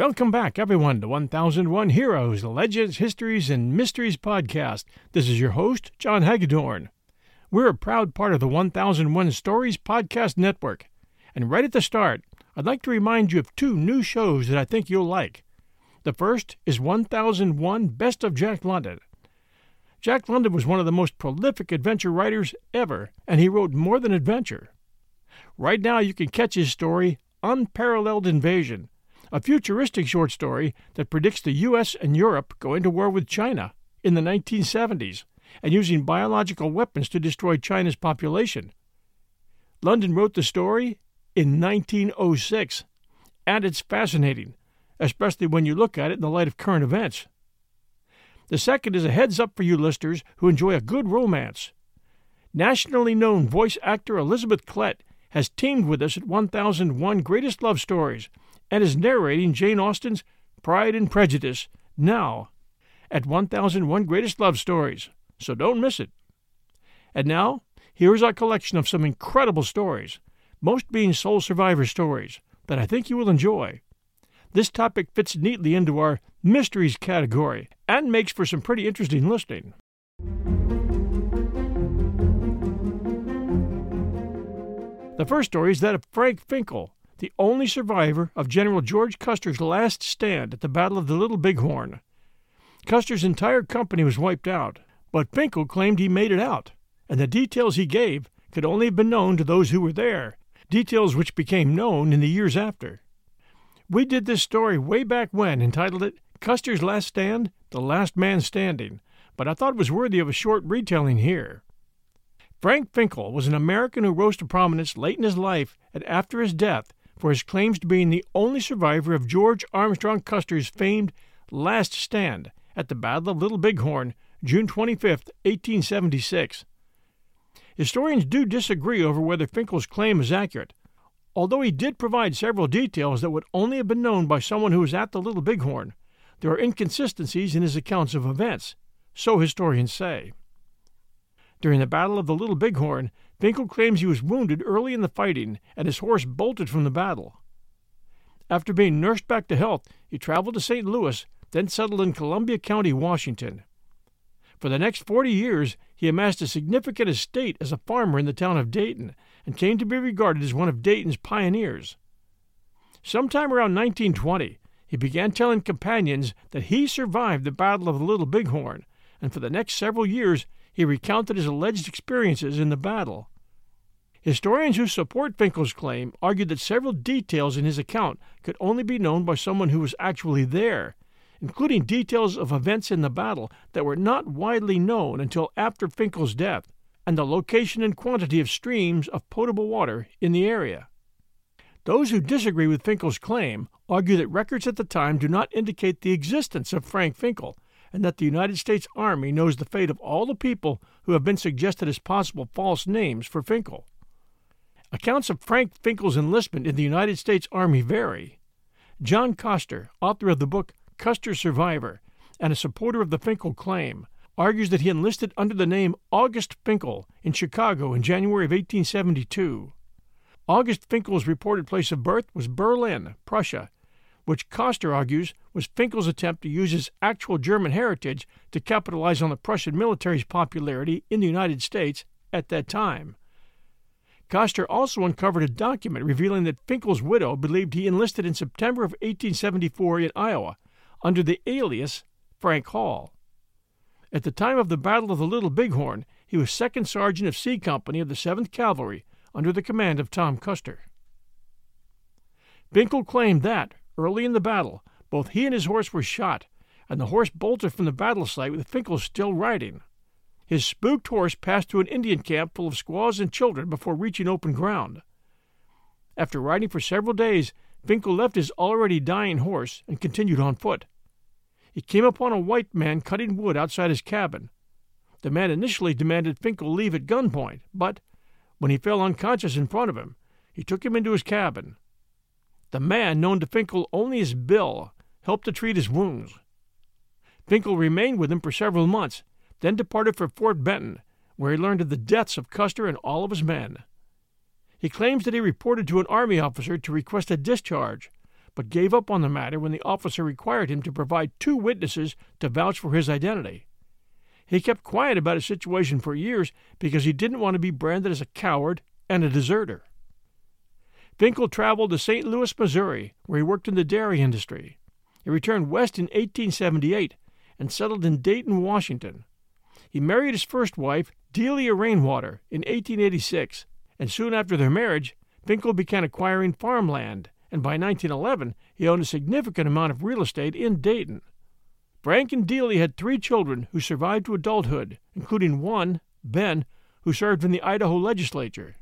Welcome back, everyone, to 1001 Heroes, Legends, Histories, and Mysteries podcast. This is your host, John Hagedorn. We're a proud part of the 1001 Stories podcast network. And right at the start, I'd like to remind you of two new shows that I think you'll like. The first is 1001 Best of Jack London. Jack London was one of the most prolific adventure writers ever, and he wrote more than adventure. Right now, you can catch his story, Unparalleled Invasion, a futuristic short story that predicts the U.S. and Europe going to war with China in the 1970s and using biological weapons to destroy China's population. London wrote the story in 1906, and it's fascinating, especially when you look at it in the light of current events. The second is a heads up for you listeners who enjoy a good romance. Nationally known voice actor Elizabeth Klett has teamed with us at 1001 Greatest Love Stories and is narrating Jane Austen's Pride and Prejudice now at 1001 Greatest Love Stories, so don't miss it. And now, here is our collection of some incredible stories, most being sole survivor stories, that I think you will enjoy. This topic fits neatly into our mysteries category and makes for some pretty interesting listening. The first story is that of Frank Finkel, the only survivor of General George Custer's last stand at the Battle of the Little Bighorn. Custer's entire company was wiped out, but Finkel claimed he made it out, and the details he gave could only have been known to those who were there, details which became known in the years after. We did this story way back when, entitled it Custer's Last Stand The Last Man Standing, but I thought it was worthy of a short retelling here. Frank Finkel was an American who rose to prominence late in his life and after his death for his claims to being the only survivor of George Armstrong Custer's famed Last Stand at the Battle of Little Bighorn, June 25, 1876. Historians do disagree over whether Finkel's claim is accurate, although he did provide several details that would only have been known by someone who was at the Little Bighorn. There are inconsistencies in his accounts of events, so historians say. During the Battle of the Little Bighorn, Finkel claims he was wounded early in the fighting and his horse bolted from the battle. After being nursed back to health, he traveled to St. Louis, then settled in Columbia County, Washington. For the next forty years, he amassed a significant estate as a farmer in the town of Dayton and came to be regarded as one of Dayton's pioneers. Sometime around 1920, he began telling companions that he survived the Battle of the Little Bighorn, and for the next several years he recounted his alleged experiences in the battle. Historians who support Finkel's claim argue that several details in his account could only be known by someone who was actually there, including details of events in the battle that were not widely known until after Finkel's death, and the location and quantity of streams of potable water in the area. Those who disagree with Finkel's claim argue that records at the time do not indicate the existence of Frank Finkel and that the United States Army knows the fate of all the people who have been suggested as possible false names for Finkel. Accounts of Frank Finkel's enlistment in the United States Army vary. John Koster, author of the book Custer Survivor and a supporter of the Finkel claim, argues that he enlisted under the name August Finkel in Chicago in January of 1872. August Finkel's reported place of birth was Berlin, Prussia, which Koster argues was Finkel's attempt to use his actual German heritage to capitalize on the Prussian military's popularity in the United States at that time. Koster also uncovered a document revealing that Finkel's widow believed he enlisted in September of 1874 in Iowa under the alias Frank Hall. At the time of the Battle of the Little Bighorn, he was second sergeant of C Company of the 7th Cavalry under the command of Tom Custer. Finkel claimed that, Early in the battle, both he and his horse were shot, and the horse bolted from the battle site with Finkel still riding. His spooked horse passed through an Indian camp full of squaws and children before reaching open ground. After riding for several days, Finkel left his already dying horse and continued on foot. He came upon a white man cutting wood outside his cabin. The man initially demanded Finkel leave at gunpoint, but, when he fell unconscious in front of him, he took him into his cabin. The man, known to Finkel only as Bill, helped to treat his wounds. Finkel remained with him for several months, then departed for Fort Benton, where he learned of the deaths of Custer and all of his men. He claims that he reported to an army officer to request a discharge, but gave up on the matter when the officer required him to provide two witnesses to vouch for his identity. He kept quiet about his situation for years because he didn't want to be branded as a coward and a deserter. Finkel traveled to St. Louis, Missouri, where he worked in the dairy industry. He returned west in 1878 and settled in Dayton, Washington. He married his first wife, Delia Rainwater, in 1886, and soon after their marriage, Finkel began acquiring farmland, and by 1911 he owned a significant amount of real estate in Dayton. Frank and Delia had three children who survived to adulthood, including one, Ben, who served in the Idaho legislature.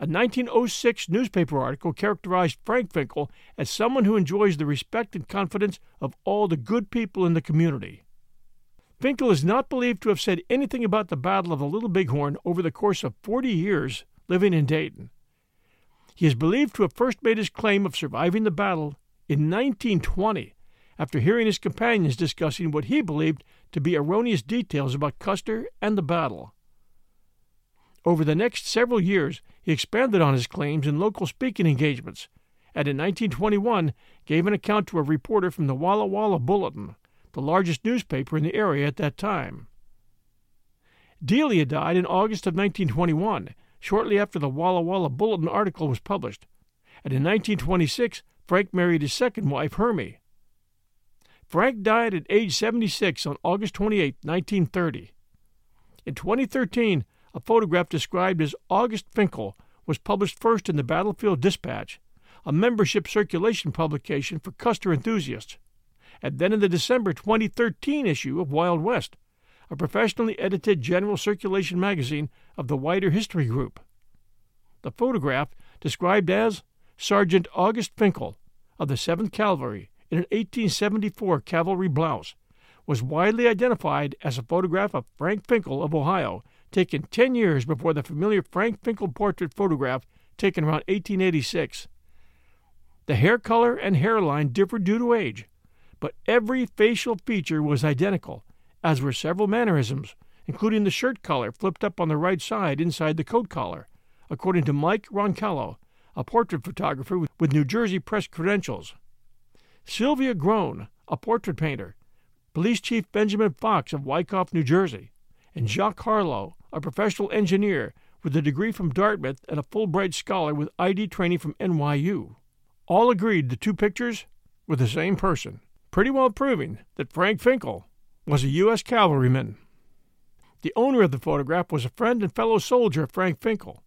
A 1906 newspaper article characterized Frank Finkel as someone who enjoys the respect and confidence of all the good people in the community. Finkel is not believed to have said anything about the Battle of the Little Bighorn over the course of 40 years living in Dayton. He is believed to have first made his claim of surviving the battle in 1920 after hearing his companions discussing what he believed to be erroneous details about Custer and the battle. Over the next several years, he expanded on his claims in local speaking engagements, and in 1921 gave an account to a reporter from the Walla Walla Bulletin, the largest newspaper in the area at that time. Delia died in August of 1921 shortly after the Walla Walla Bulletin article was published, and in 1926 Frank married his second wife, Hermie. Frank died at age 76 on August 28, 1930. In 2013, a photograph described as August Finkel was published first in the Battlefield Dispatch, a membership circulation publication for Custer enthusiasts, and then in the December 2013 issue of Wild West, a professionally edited general circulation magazine of the wider history group. The photograph, described as Sergeant August Finkel of the 7th Cavalry in an 1874 cavalry blouse, was widely identified as a photograph of Frank Finkel of Ohio, taken 10 years before the familiar Frank Finkel portrait photograph taken around 1886. The hair color and hairline differed due to age, but every facial feature was identical, as were several mannerisms, including the shirt collar flipped up on the right side inside the coat collar, according to Mike Roncallo, a portrait photographer with New Jersey press credentials. Sylvia Groen, a portrait painter, Police Chief Benjamin Fox of Wyckoff, New Jersey, and Jacques Harlow, a professional engineer with a degree from Dartmouth and a Fulbright scholar with ID training from NYU. All agreed the two pictures were the same person, pretty well proving that Frank Finkel was a U.S. cavalryman. The owner of the photograph was a friend and fellow soldier of Frank Finkel,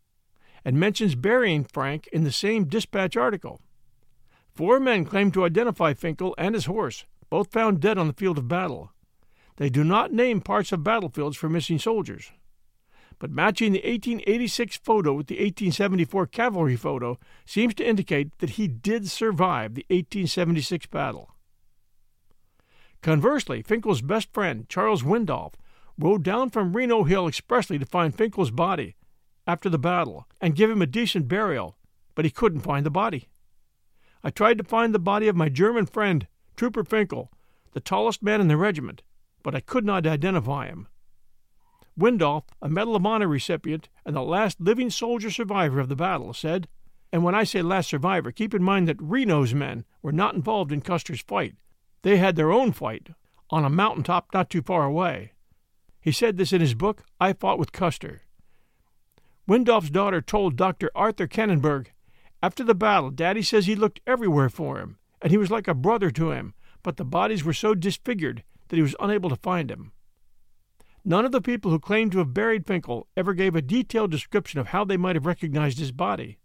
and mentions burying Frank in the same dispatch article. Four men claim to identify Finkel and his horse, both found dead on the field of battle. They do not name parts of battlefields for missing soldiers. But matching the 1886 photo with the 1874 cavalry photo seems to indicate that he did survive the 1876 battle. Conversely, Finkel's best friend, Charles Windolph, rode down from Reno Hill expressly to find Finkel's body after the battle and give him a decent burial, but he couldn't find the body. I tried to find the body of my German friend, Trooper Finkel, the tallest man in the regiment, but I could not identify him. Windolph, a Medal of Honor recipient and the last living soldier survivor of the battle, said, and when I say last survivor, keep in mind that Reno's men were not involved in Custer's fight, they had their own fight on a mountaintop not too far away. He said this in his book, I Fought with Custer. Windolph's daughter told Dr. Arthur Kennenberg, After the battle, Daddy says he looked everywhere for him, and he was like a brother to him, but the bodies were so disfigured that he was unable to find him. None of the people who claimed to have buried Finkel ever gave a detailed description of how they might have recognized his body.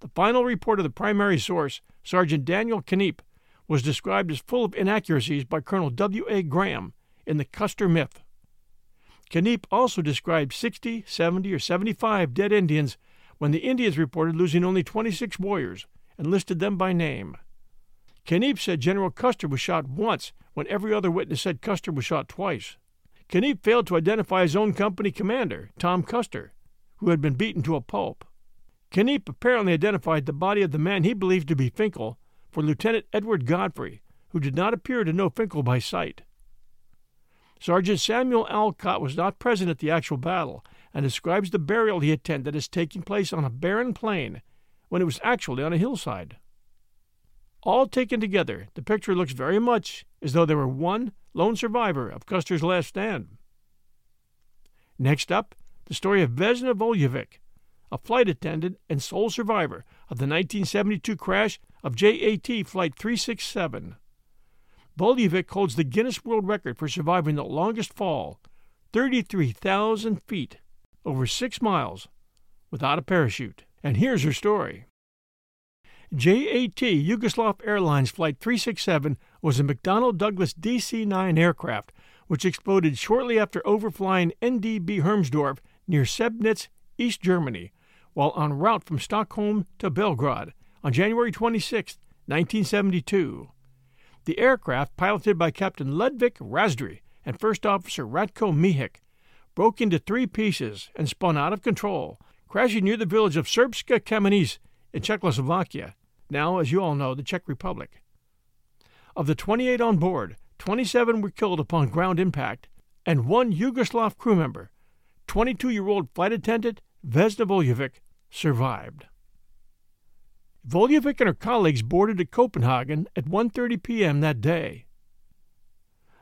The final report of the primary source, Sergeant Daniel Kneep, was described as full of inaccuracies by Colonel W. A. Graham in the Custer Myth. Kneep also described 60, 70, or 75 dead Indians when the Indians reported losing only 26 warriors and listed them by name. Kneep said General Custer was shot once when every other witness said Custer was shot twice. Kneep failed to identify his own company commander, Tom Custer, who had been beaten to a pulp. Kneep apparently identified the body of the man he believed to be Finkel for Lieutenant Edward Godfrey, who did not appear to know Finkel by sight. Sergeant Samuel Alcott was not present at the actual battle and describes the burial he attended as taking place on a barren plain when it was actually on a hillside. All taken together, the picture looks very much as though there were one lone survivor of Custer's last stand. Next up, the story of Vesna Voljevic, a flight attendant and sole survivor of the 1972 crash of JAT Flight 367. Voljevic holds the Guinness World Record for surviving the longest fall, 33,000 feet, over six miles, without a parachute. And here's her story. JAT Yugoslav Airlines Flight 367 was a McDonnell Douglas DC 9 aircraft which exploded shortly after overflying NDB Hermsdorf near Sebnitz, East Germany, while en route from Stockholm to Belgrade on January 26, 1972. The aircraft, piloted by Captain Ludvik Razdry and First Officer Ratko Mihik, broke into three pieces and spun out of control, crashing near the village of Serbska Kamenice in Czechoslovakia now, as you all know, the Czech Republic. Of the 28 on board, 27 were killed upon ground impact, and one Yugoslav crew member, 22 year old flight attendant Vesna Voljevic, survived. Voljevic and her colleagues boarded at Copenhagen at 1:30 p.m. that day.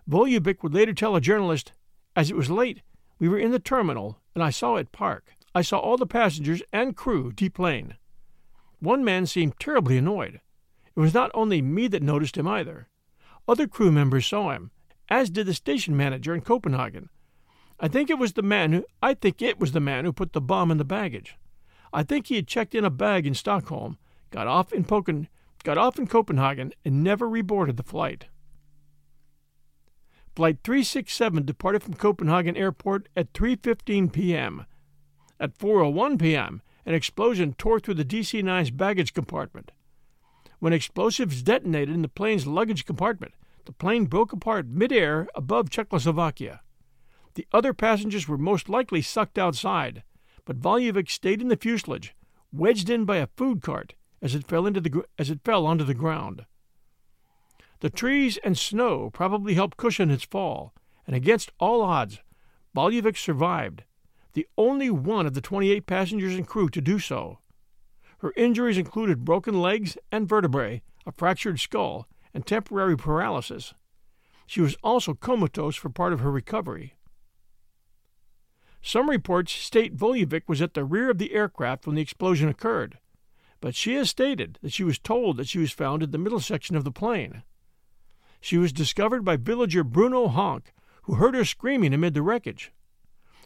Voljevic would later tell a journalist, "As it was late, we were in the terminal and I saw it park. I saw all the passengers and crew deplane. One man seemed terribly annoyed. It was not only me that noticed him either. Other crew members saw him, as did the station manager in Copenhagen. I think it was the man who I think it was the man who put the bomb in the baggage. I think he had checked in a bag in Stockholm, got off in Poken, got off in Copenhagen, and never reboarded the flight. Flight 367 departed from Copenhagen Airport at 3:15 p.m. At 4:01 p.m., an explosion tore through the DC 9's baggage compartment. When explosives detonated in the plane's luggage compartment, the plane broke apart midair above Czechoslovakia. The other passengers were most likely sucked outside, but Voljevic stayed in the fuselage, wedged in by a food cart as it fell into the as it fell onto the ground. The trees and snow probably helped cushion its fall, and against all odds, Voljevic survived the only one of the 28 passengers and crew to do so. Her injuries included broken legs and vertebrae, a fractured skull, and temporary paralysis. She was also comatose for part of her recovery. Some reports state Voljevic was at the rear of the aircraft when the explosion occurred, but she has stated that she was told that she was found in the middle section of the plane. She was discovered by villager Bruno Honk, who heard her screaming amid the wreckage.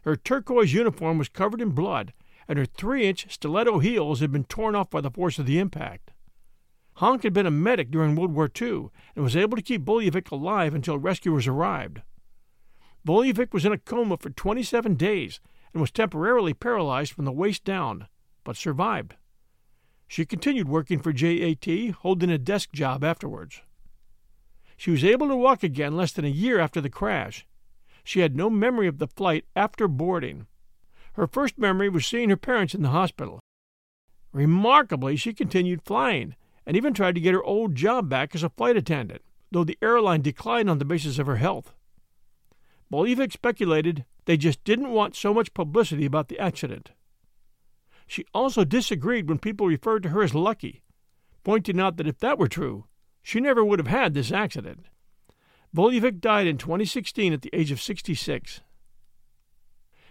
Her turquoise uniform was covered in blood, and her three inch stiletto heels had been torn off by the force of the impact. Honk had been a medic during World War II and was able to keep Voljevic alive until rescuers arrived. Voljevic was in a coma for 27 days and was temporarily paralyzed from the waist down, but survived. She continued working for JAT, holding a desk job afterwards. She was able to walk again less than a year after the crash she had no memory of the flight after boarding. Her first memory was seeing her parents in the hospital. Remarkably, she continued flying and even tried to get her old job back as a flight attendant, though the airline declined on the basis of her health. Voljevic speculated they just didn't want so much publicity about the accident. She also disagreed when people referred to her as lucky, pointing out that if that were true, she never would have had this accident. Voljevic died in 2016 at the age of 66.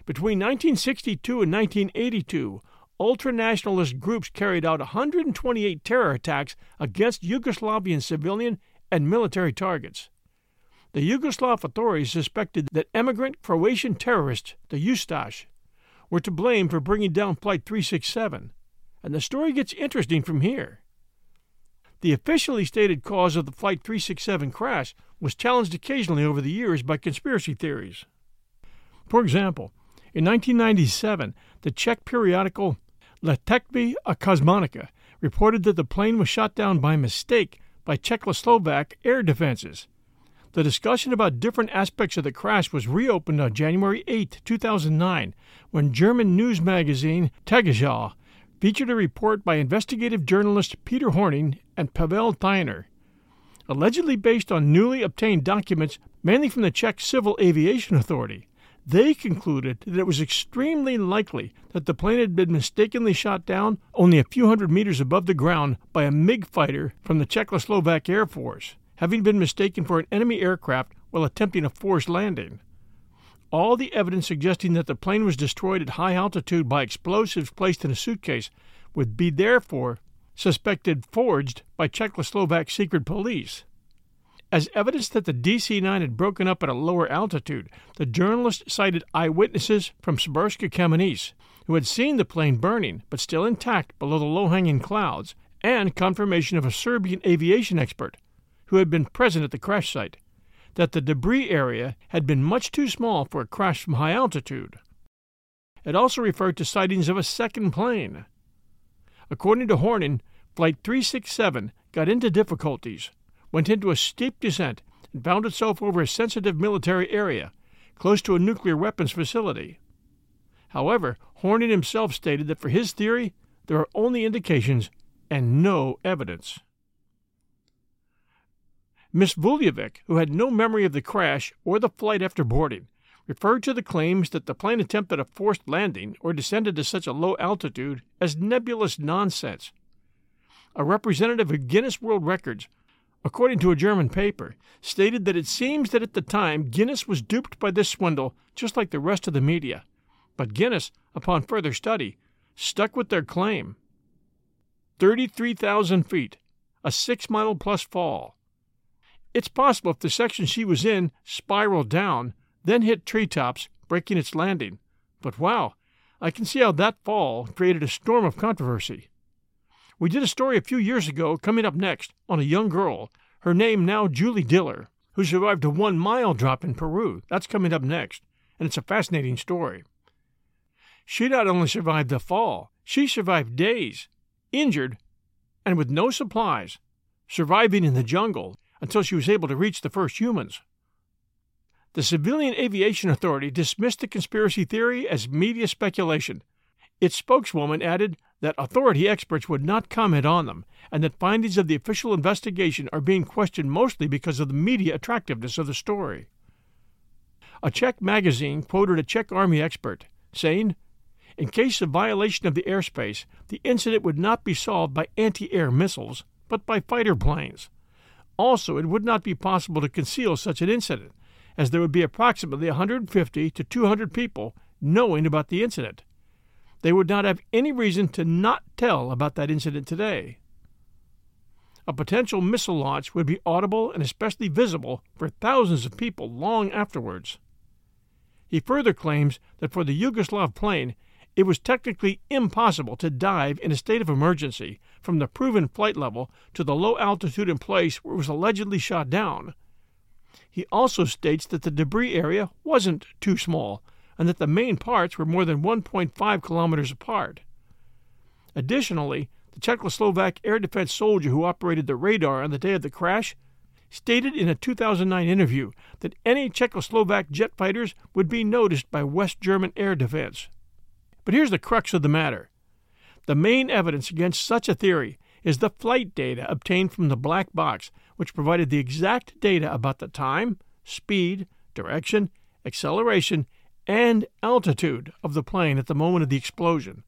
Between 1962 and 1982, ultranationalist groups carried out 128 terror attacks against Yugoslavian civilian and military targets. The Yugoslav authorities suspected that emigrant Croatian terrorists, the Ustash, were to blame for bringing down Flight 367, and the story gets interesting from here. The officially stated cause of the Flight 367 crash was challenged occasionally over the years by conspiracy theories. For example, in 1997, the Czech periodical Letectví a Kosmonika reported that the plane was shot down by mistake by Czechoslovak air defenses. The discussion about different aspects of the crash was reopened on January 8, 2009, when German news magazine Tagesschau featured a report by investigative journalist Peter Hornung and Pavel Theiner. Allegedly based on newly obtained documents mainly from the Czech Civil Aviation Authority, They concluded that it was extremely likely that the plane had been mistakenly shot down only a few hundred meters above the ground by a MiG fighter from the Czechoslovak Air Force, having been mistaken for an enemy aircraft while attempting a forced landing. All the evidence suggesting that the plane was destroyed at high altitude by explosives placed in a suitcase would be therefore suspected forged by Czechoslovak secret police. As evidence that the DC 9 had broken up at a lower altitude, the journalist cited eyewitnesses from Sberska Kamenets who had seen the plane burning but still intact below the low hanging clouds, and confirmation of a Serbian aviation expert who had been present at the crash site that the debris area had been much too small for a crash from high altitude. It also referred to sightings of a second plane. According to Hornung, Flight 367 got into difficulties went into a steep descent and found itself over a sensitive military area, close to a nuclear weapons facility. However, Hornung himself stated that for his theory, there are only indications and no evidence. Miss Vuljevic, who had no memory of the crash or the flight after boarding, referred to the claims that the plane attempted a forced landing or descended to such a low altitude as nebulous nonsense. A representative of Guinness World Records according to a German paper, stated that it seems that at the time Guinness was duped by this swindle just like the rest of the media. But Guinness, upon further study, stuck with their claim 33,000 feet, a six mile plus fall. It's possible if the section she was in spiraled down, then hit treetops, breaking its landing. But wow, I can see how that fall created a storm of controversy. We did a story a few years ago, coming up next, on a young girl, her name now Julie Diller, who survived a one mile drop in Peru. That's coming up next, and it's a fascinating story. She not only survived the fall, she survived days, injured, and with no supplies, surviving in the jungle until she was able to reach the first humans. The Civilian Aviation Authority dismissed the conspiracy theory as media speculation. Its spokeswoman added that authority experts would not comment on them, and that findings of the official investigation are being questioned mostly because of the media attractiveness of the story. A Czech magazine quoted a Czech army expert, saying, In case of violation of the airspace, the incident would not be solved by anti air missiles, but by fighter planes. Also, it would not be possible to conceal such an incident, as there would be approximately 150 to 200 people knowing about the incident they would not have any reason to not tell about that incident today. A potential missile launch would be audible and especially visible for thousands of people long afterwards. He further claims that for the Yugoslav plane, it was technically impossible to dive in a state of emergency from the proven flight level to the low altitude in place where it was allegedly shot down. He also states that the debris area wasn't too small and that the main parts were more than 1.5 kilometers apart. Additionally, the Czechoslovak air defense soldier who operated the radar on the day of the crash stated in a 2009 interview that any Czechoslovak jet fighters would be noticed by West German air defense. But here's the crux of the matter the main evidence against such a theory is the flight data obtained from the black box, which provided the exact data about the time, speed, direction, acceleration, and altitude of the plane at the moment of the explosion.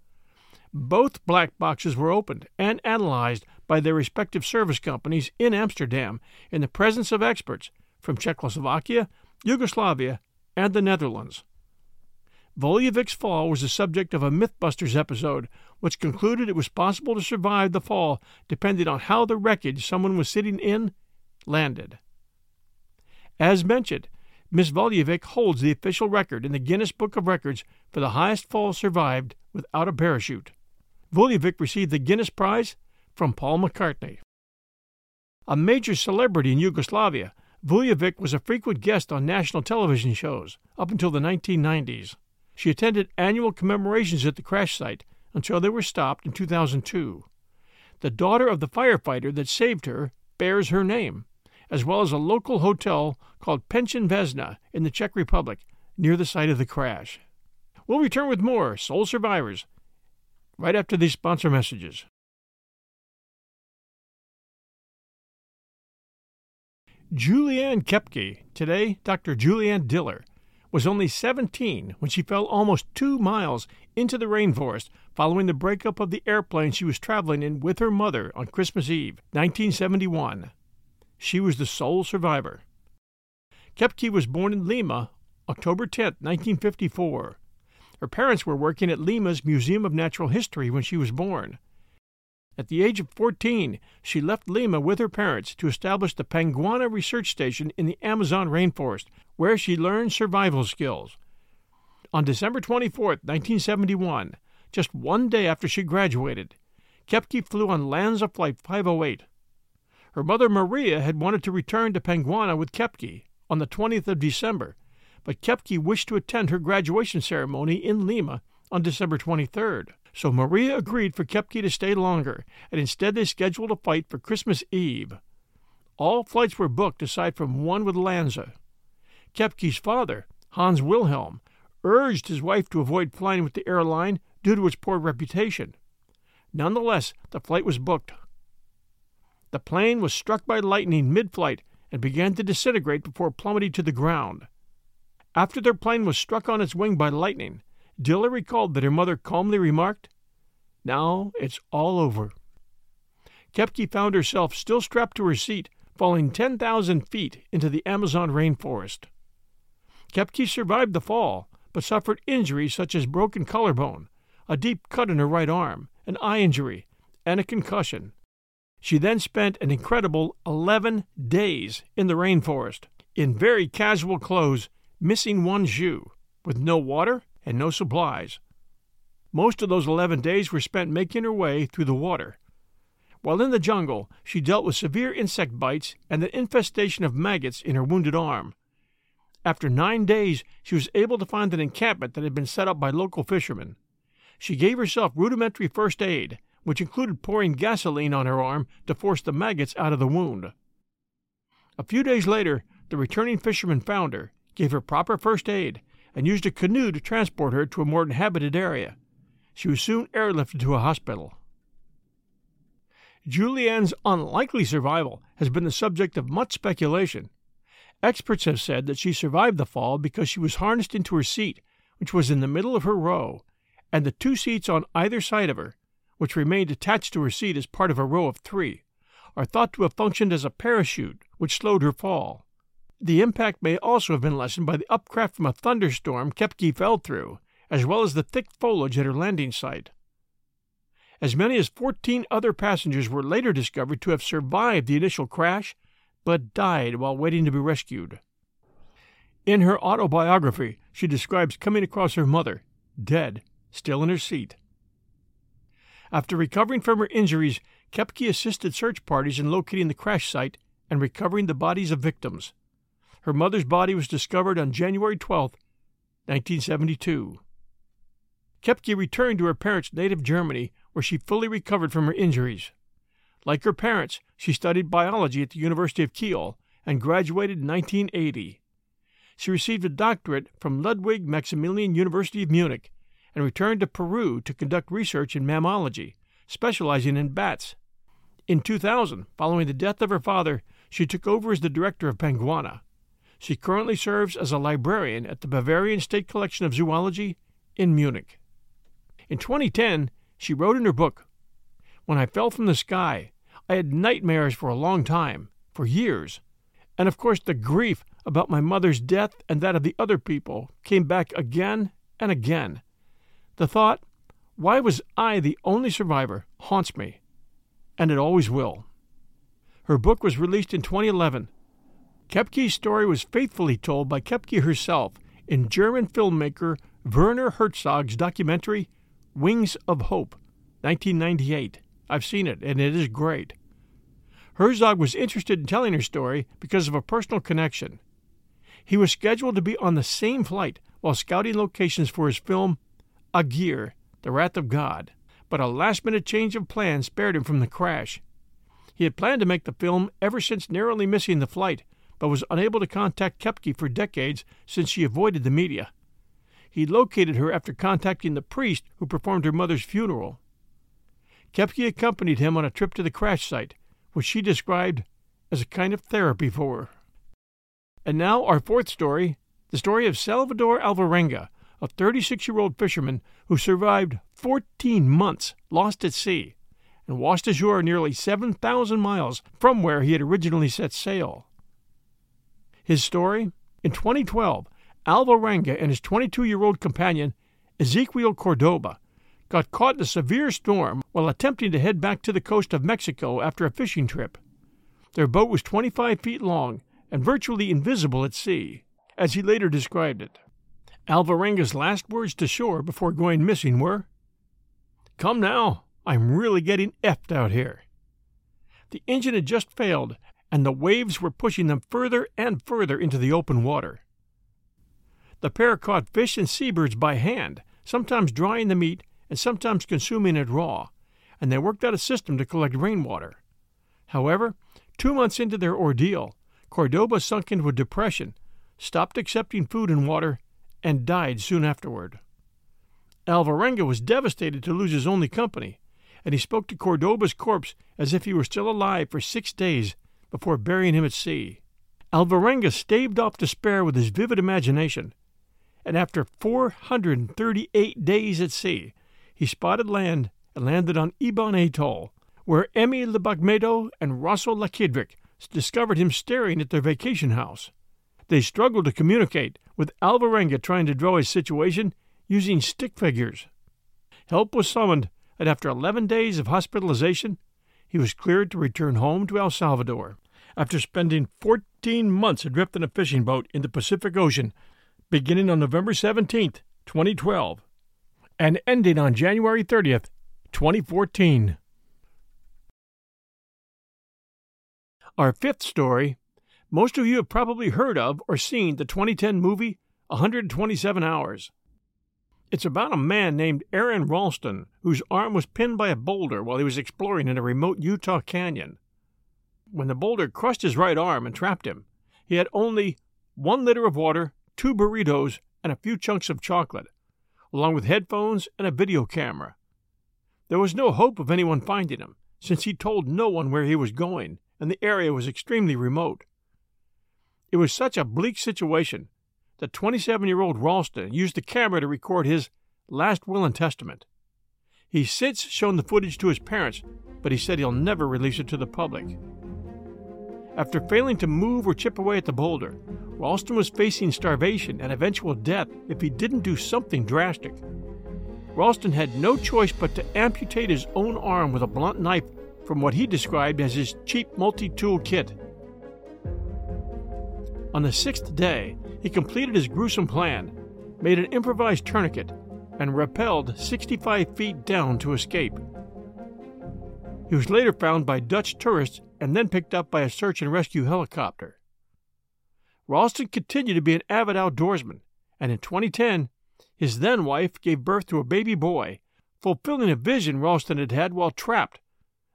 Both black boxes were opened and analyzed by their respective service companies in Amsterdam in the presence of experts from Czechoslovakia, Yugoslavia, and the Netherlands. Voljevic's fall was the subject of a Mythbusters episode, which concluded it was possible to survive the fall depending on how the wreckage someone was sitting in landed. As mentioned, Miss Voljevic holds the official record in the Guinness Book of Records for the highest fall survived without a parachute. Voljevic received the Guinness Prize from Paul McCartney. A major celebrity in Yugoslavia, Vujovic was a frequent guest on national television shows up until the 1990s. She attended annual commemorations at the crash site until they were stopped in 2002. The daughter of the firefighter that saved her bears her name as well as a local hotel called Pension Vesna in the Czech Republic near the site of the crash. We'll return with more Sole Survivors right after these sponsor messages. Julianne Koepcke, today Dr. Julianne Diller, was only 17 when she fell almost two miles into the rainforest following the breakup of the airplane she was traveling in with her mother on Christmas Eve, 1971. She was the sole survivor. Koepcke was born in Lima, October 10, 1954. Her parents were working at Lima's Museum of Natural History when she was born. At the age of 14, she left Lima with her parents to establish the Panguana Research Station in the Amazon rainforest, where she learned survival skills. On December 24, 1971, just one day after she graduated, Koepcke flew on LANSA Flight 508. Her mother Maria had wanted to return to Panguana with Koepcke on the 20th of December, but Koepcke wished to attend her graduation ceremony in Lima on December 23rd. So Maria agreed for Koepcke to stay longer, and instead they scheduled a flight for Christmas Eve. All flights were booked aside from one with LANSA. Koepcke's father, Hans Wilhelm, urged his wife to avoid flying with the airline due to its poor reputation. Nonetheless, the flight was booked. The plane was struck by lightning mid flight and began to disintegrate before plummeting to the ground. After their plane was struck on its wing by lightning, Diller recalled that her mother calmly remarked, Now it's all over. Koepcke found herself still strapped to her seat, falling 10,000 feet into the Amazon rainforest. Koepcke survived the fall, but suffered injuries such as broken collarbone, a deep cut in her right arm, an eye injury, and a concussion. She then spent an incredible 11 days in the rainforest, in very casual clothes, missing one shoe, with no water and no supplies. Most of those 11 days were spent making her way through the water. While in the jungle, she dealt with severe insect bites and an infestation of maggots in her wounded arm. After nine days, she was able to find an encampment that had been set up by local fishermen. She gave herself rudimentary first aid, which included pouring gasoline on her arm to force the maggots out of the wound. A few days later, the returning fisherman found her, gave her proper first aid, and used a canoe to transport her to a more inhabited area. She was soon airlifted to a hospital. Julianne's unlikely survival has been the subject of much speculation. Experts have said that she survived the fall because she was harnessed into her seat, which was in the middle of her row, and the two seats on either side of her, which remained attached to her seat as part of a row of three, are thought to have functioned as a parachute which slowed her fall. The impact may also have been lessened by the updraft from a thunderstorm Koepcke fell through, as well as the thick foliage at her landing site. As many as 14 other passengers were later discovered to have survived the initial crash, but died while waiting to be rescued. In her autobiography, she describes coming across her mother, dead, still in her seat. After recovering from her injuries, Koepcke assisted search parties in locating the crash site and recovering the bodies of victims. Her mother's body was discovered on January 12, 1972. Koepcke returned to her parents' native Germany, where she fully recovered from her injuries. Like her parents, she studied biology at the University of Kiel and graduated in 1980. She received a doctorate from Ludwig Maximilian University of Munich and returned to Peru to conduct research in mammalogy, specializing in bats. In 2000, following the death of her father, she took over as the director of Panguana. She currently serves as a librarian at the Bavarian State Collection of Zoology in Munich. In 2010, she wrote in her book When I fell from the sky, I had nightmares for a long time, for years. And of course, the grief about my mother's death and that of the other people came back again and again. The thought, why was I the only survivor, haunts me, and it always will. Her book was released in 2011 Koepcke's story was faithfully told by Koepcke herself in German filmmaker Werner Herzog's documentary Wings of Hope, 1998. I've seen it, and it is great. Herzog was interested in telling her story because of a personal connection. He was scheduled to be on the same flight while scouting locations for his film Aguirre, The Wrath of God, but a last minute change of plan spared him from the crash. He had planned to make the film ever since narrowly missing the flight, but was unable to contact Koepcke for decades since she avoided the media. He located her after contacting the priest who performed her mother's funeral. Koepcke accompanied him on a trip to the crash site, which she described as a kind of therapy for her. And now our fourth story, The story of Salvador Alvarenga, a 36 year old fisherman who survived 14 months lost at sea and washed ashore nearly 7,000 miles from where he had originally set sail. His story? In 2012, Alvarenga and his 22 year old companion, Ezequiel Cordoba, got caught in a severe storm while attempting to head back to the coast of Mexico after a fishing trip. Their boat was 25 feet long and virtually invisible at sea, as he later described it. Alvarenga's last words to shore before going missing were, Come now, I'm really getting effed out here. The engine had just failed, and the waves were pushing them further and further into the open water. The pair caught fish and seabirds by hand, sometimes drying the meat and sometimes consuming it raw, and they worked out a system to collect rainwater. However, two months into their ordeal, Cordoba sunk into a depression, stopped accepting food and water, and died soon afterward. Alvarenga was devastated to lose his only company, and he spoke to Cordoba's corpse as if he were still alive for six days before burying him at sea. Alvarenga staved off despair with his vivid imagination, and after 438 days at sea, he spotted land and landed on Ebon Atoll, where Emmy Lebagmedo and Rosso Lakidric discovered him staring at their vacation house. They struggled to communicate, with Alvarenga trying to draw his situation using stick figures. Help was summoned, and after 11 days of hospitalization, he was cleared to return home to El Salvador after spending 14 months adrift in a fishing boat in the Pacific Ocean, beginning on November 17, 2012, and ending on January 30th, 2014. Our fifth story most of you have probably heard of or seen the 2010 movie 127 Hours. It's about a man named Aron Ralston whose arm was pinned by a boulder while he was exploring in a remote Utah canyon. When the boulder crushed his right arm and trapped him, he had only one liter of water, two burritos, and a few chunks of chocolate, along with headphones and a video camera. There was no hope of anyone finding him, since he told no one where he was going, and the area was extremely remote. It was such a bleak situation that 27 year old Ralston used the camera to record his last will and testament. He's since shown the footage to his parents, but he said he'll never release it to the public. After failing to move or chip away at the boulder, Ralston was facing starvation and eventual death if he didn't do something drastic. Ralston had no choice but to amputate his own arm with a blunt knife from what he described as his cheap multi tool kit. On the sixth day, he completed his gruesome plan, made an improvised tourniquet, and rappelled 65 feet down to escape. He was later found by Dutch tourists and then picked up by a search and rescue helicopter. Ralston continued to be an avid outdoorsman, and in 2010, his then wife gave birth to a baby boy, fulfilling a vision Ralston had had while trapped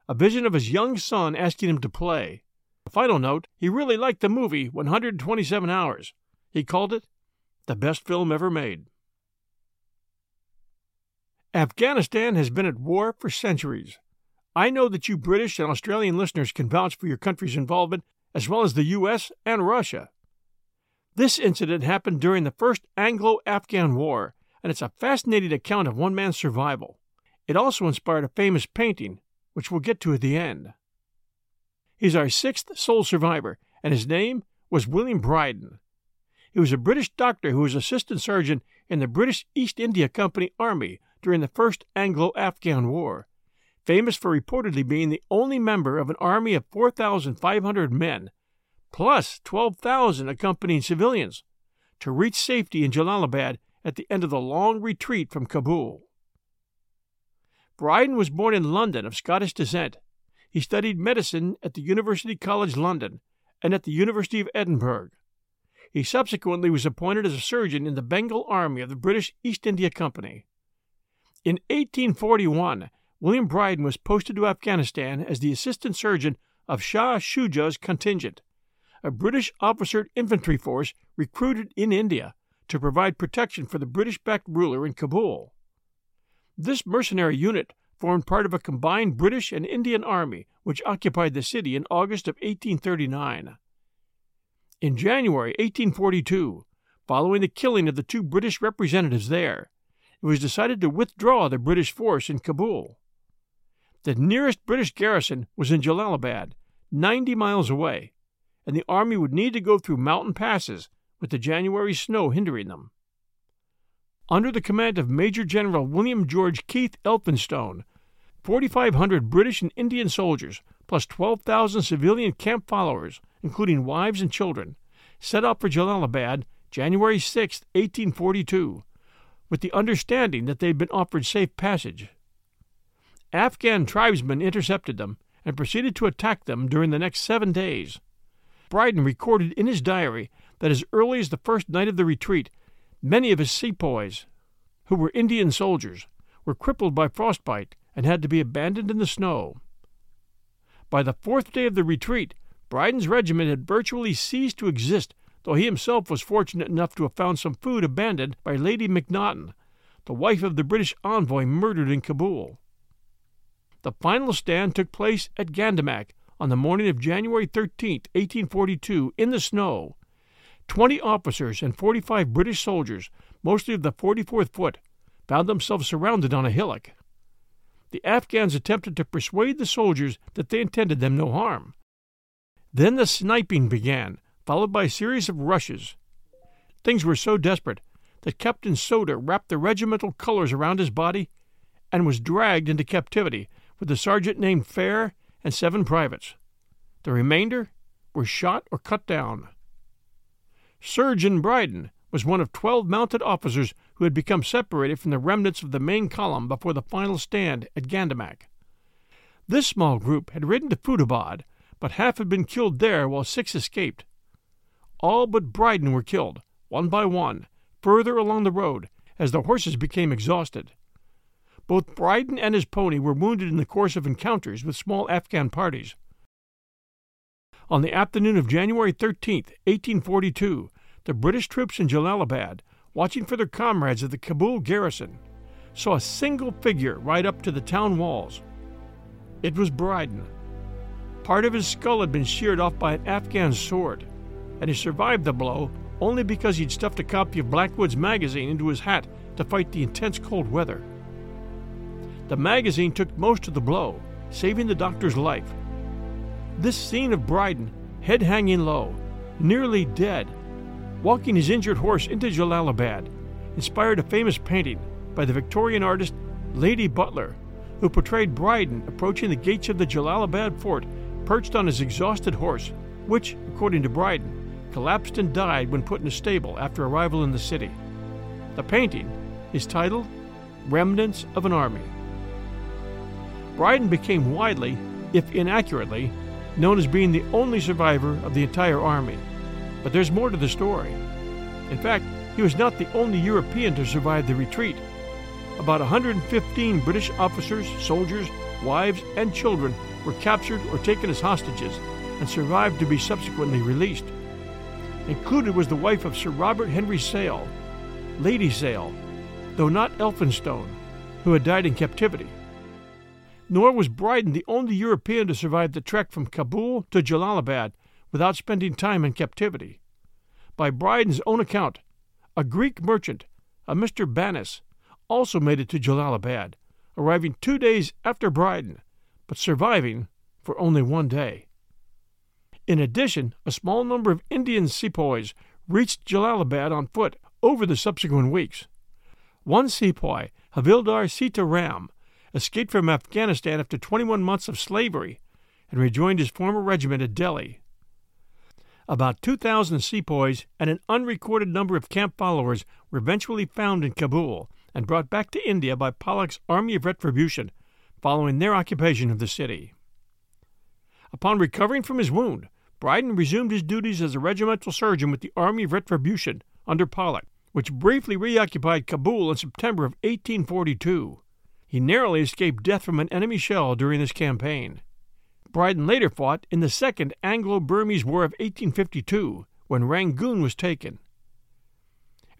a vision of his young son asking him to play. Final note he really liked the movie 127 Hours. He called it the best film ever made. Afghanistan has been at war for centuries. I know that you British and Australian listeners can vouch for your country's involvement, as well as the U.S. and Russia. This incident happened during the First Anglo Afghan War, and it's a fascinating account of one man's survival. It also inspired a famous painting, which we'll get to at the end. He's our sixth sole survivor, and his name was William Bryden. He was a British doctor who was assistant surgeon in the British East India Company Army during the First Anglo Afghan War, famous for reportedly being the only member of an army of 4,500 men, plus 12,000 accompanying civilians, to reach safety in Jalalabad at the end of the long retreat from Kabul. Bryden was born in London of Scottish descent he studied medicine at the University College London and at the University of Edinburgh. He subsequently was appointed as a surgeon in the Bengal Army of the British East India Company. In 1841, William Bryden was posted to Afghanistan as the assistant surgeon of Shah Shuja's contingent, a British officered infantry force recruited in India to provide protection for the British backed ruler in Kabul. This mercenary unit formed part of a combined British and Indian army which occupied the city in August of 1839. In January 1842, following the killing of the two British representatives there, it was decided to withdraw the British force in Kabul. The nearest British garrison was in Jalalabad, 90 miles away, and the army would need to go through mountain passes with the January snow hindering them. Under the command of Major General William George Keith Elphinstone, 4,500 British and Indian soldiers, plus 12,000 civilian camp followers, including wives and children, set out for Jalalabad January 6, 1842, with the understanding that they had been offered safe passage. Afghan tribesmen intercepted them and proceeded to attack them during the next seven days. Brydon recorded in his diary that as early as the first night of the retreat, many of his sepoys, who were Indian soldiers, were crippled by frostbite and had to be abandoned in the snow. By the fourth day of the retreat, Brydon's regiment had virtually ceased to exist, though he himself was fortunate enough to have found some food abandoned by Lady Macnaghten, the wife of the British envoy murdered in Kabul. The final stand took place at Gandamak on the morning of January 13, 1842, in the snow. Twenty officers and 45 British soldiers, mostly of the 44th Foot, found themselves surrounded on a hillock. The Afghans attempted to persuade the soldiers that they intended them no harm. Then the sniping began, followed by a series of rushes. Things were so desperate that Captain Souter wrapped the regimental colors around his body and was dragged into captivity with a sergeant named Fair and seven privates. The remainder were shot or cut down. Surgeon Brydon was one of twelve mounted officers who had become separated from the remnants of the main column before the final stand at Gandamak. This small group had ridden to Futabad, but half had been killed there while six escaped. All but Brydon were killed, one by one, further along the road, as the horses became exhausted. Both Brydon and his pony were wounded in the course of encounters with small Afghan parties. On the afternoon of January 13, 1842, the British troops in Jalalabad, watching for their comrades at the Kabul garrison, saw a single figure ride up to the town walls. It was Brydon. Part of his skull had been sheared off by an Afghan sword, and he survived the blow only because he'd stuffed a copy of Blackwood's magazine into his hat to fight the intense cold weather. The magazine took most of the blow, saving the doctor's life. This scene of Brydon, head hanging low, nearly dead, walking his injured horse into Jalalabad, inspired a famous painting by the Victorian artist Lady Butler, who portrayed Brydon approaching the gates of the Jalalabad fort perched on his exhausted horse, which, according to Brydon, collapsed and died when put in a stable after arrival in the city. The painting is titled Remnants of an Army. Brydon became widely, if inaccurately, known as being the only survivor of the entire army. But there's more to the story. In fact, he was not the only European to survive the retreat. About 115 British officers, soldiers, wives, and children were captured or taken as hostages and survived to be subsequently released. Included was the wife of Sir Robert Henry Sale, Lady Sale, though not Elphinstone, who had died in captivity. Nor was Brydon the only European to survive the trek from Kabul to Jalalabad without spending time in captivity. By Brydon's own account, a Greek merchant, a Mr. Bannis, also made it to Jalalabad, arriving two days after Brydon, but surviving for only one day. In addition, a small number of Indian sepoys reached Jalalabad on foot over the subsequent weeks. One sepoy, Havildar Sita Ram, escaped from Afghanistan after 21 months of slavery and rejoined his former regiment at Delhi. About 2,000 sepoys and an unrecorded number of camp followers were eventually found in Kabul and brought back to India by Pollock's Army of Retribution following their occupation of the city. Upon recovering from his wound, Brydon resumed his duties as a regimental surgeon with the Army of Retribution under Pollock, which briefly reoccupied Kabul in September of 1842. He narrowly escaped death from an enemy shell during this campaign. Brydon later fought in the Second Anglo Burmese War of 1852, when Rangoon was taken.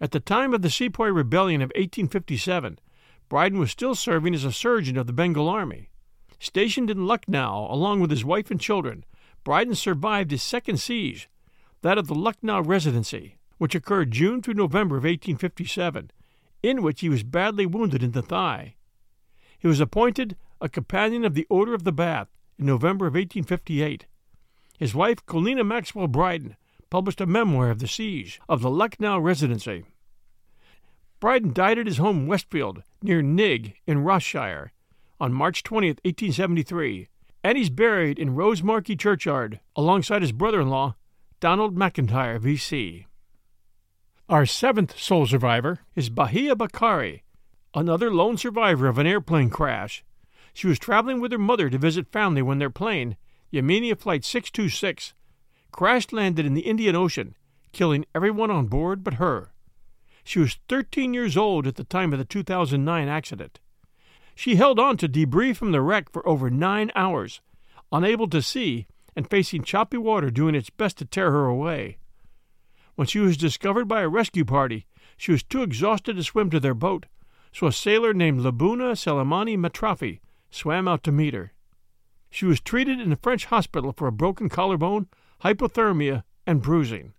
At the time of the Sepoy Rebellion of 1857, Brydon was still serving as a surgeon of the Bengal Army. Stationed in Lucknow along with his wife and children, Brydon survived his second siege, that of the Lucknow Residency, which occurred June through November of 1857, in which he was badly wounded in the thigh. He was appointed a Companion of the Order of the Bath in November of 1858. His wife, Colina Maxwell Brydon, published a memoir of the siege of the Lucknow Residency. Brydon died at his home Westfield, near Nigg in Ross-shire, on March 20, 1873, and he's buried in Rosemarkie Churchyard alongside his brother in law, Donald McIntyre, V.C. Our seventh sole survivor is Bahia Bakari, another lone survivor of an airplane crash. She was traveling with her mother to visit family when their plane, Yemenia Flight 626, crash landed in the Indian Ocean, killing everyone on board but her. She was 13 years old at the time of the 2009 accident. She held on to debris from the wreck for over nine hours, unable to see and facing choppy water doing its best to tear her away. When she was discovered by a rescue party, she was too exhausted to swim to their boat, so a sailor named Labuna Selimani Matrafi swam out to meet her. She was treated in a French hospital for a broken collarbone, hypothermia, and bruising.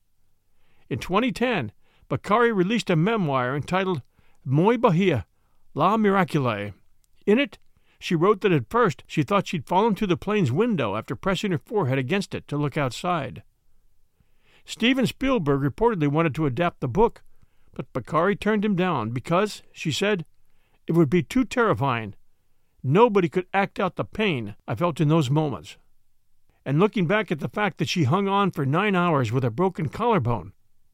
In 2010, Bakari released a memoir entitled Moi Bahia, La Miraculée, in it, she wrote that at first she thought she'd fallen through the plane's window after pressing her forehead against it to look outside. Steven Spielberg reportedly wanted to adapt the book, but Bakari turned him down because, she said, it would be too terrifying. Nobody could act out the pain I felt in those moments. And looking back at the fact that she hung on for nine hours with a broken collarbone,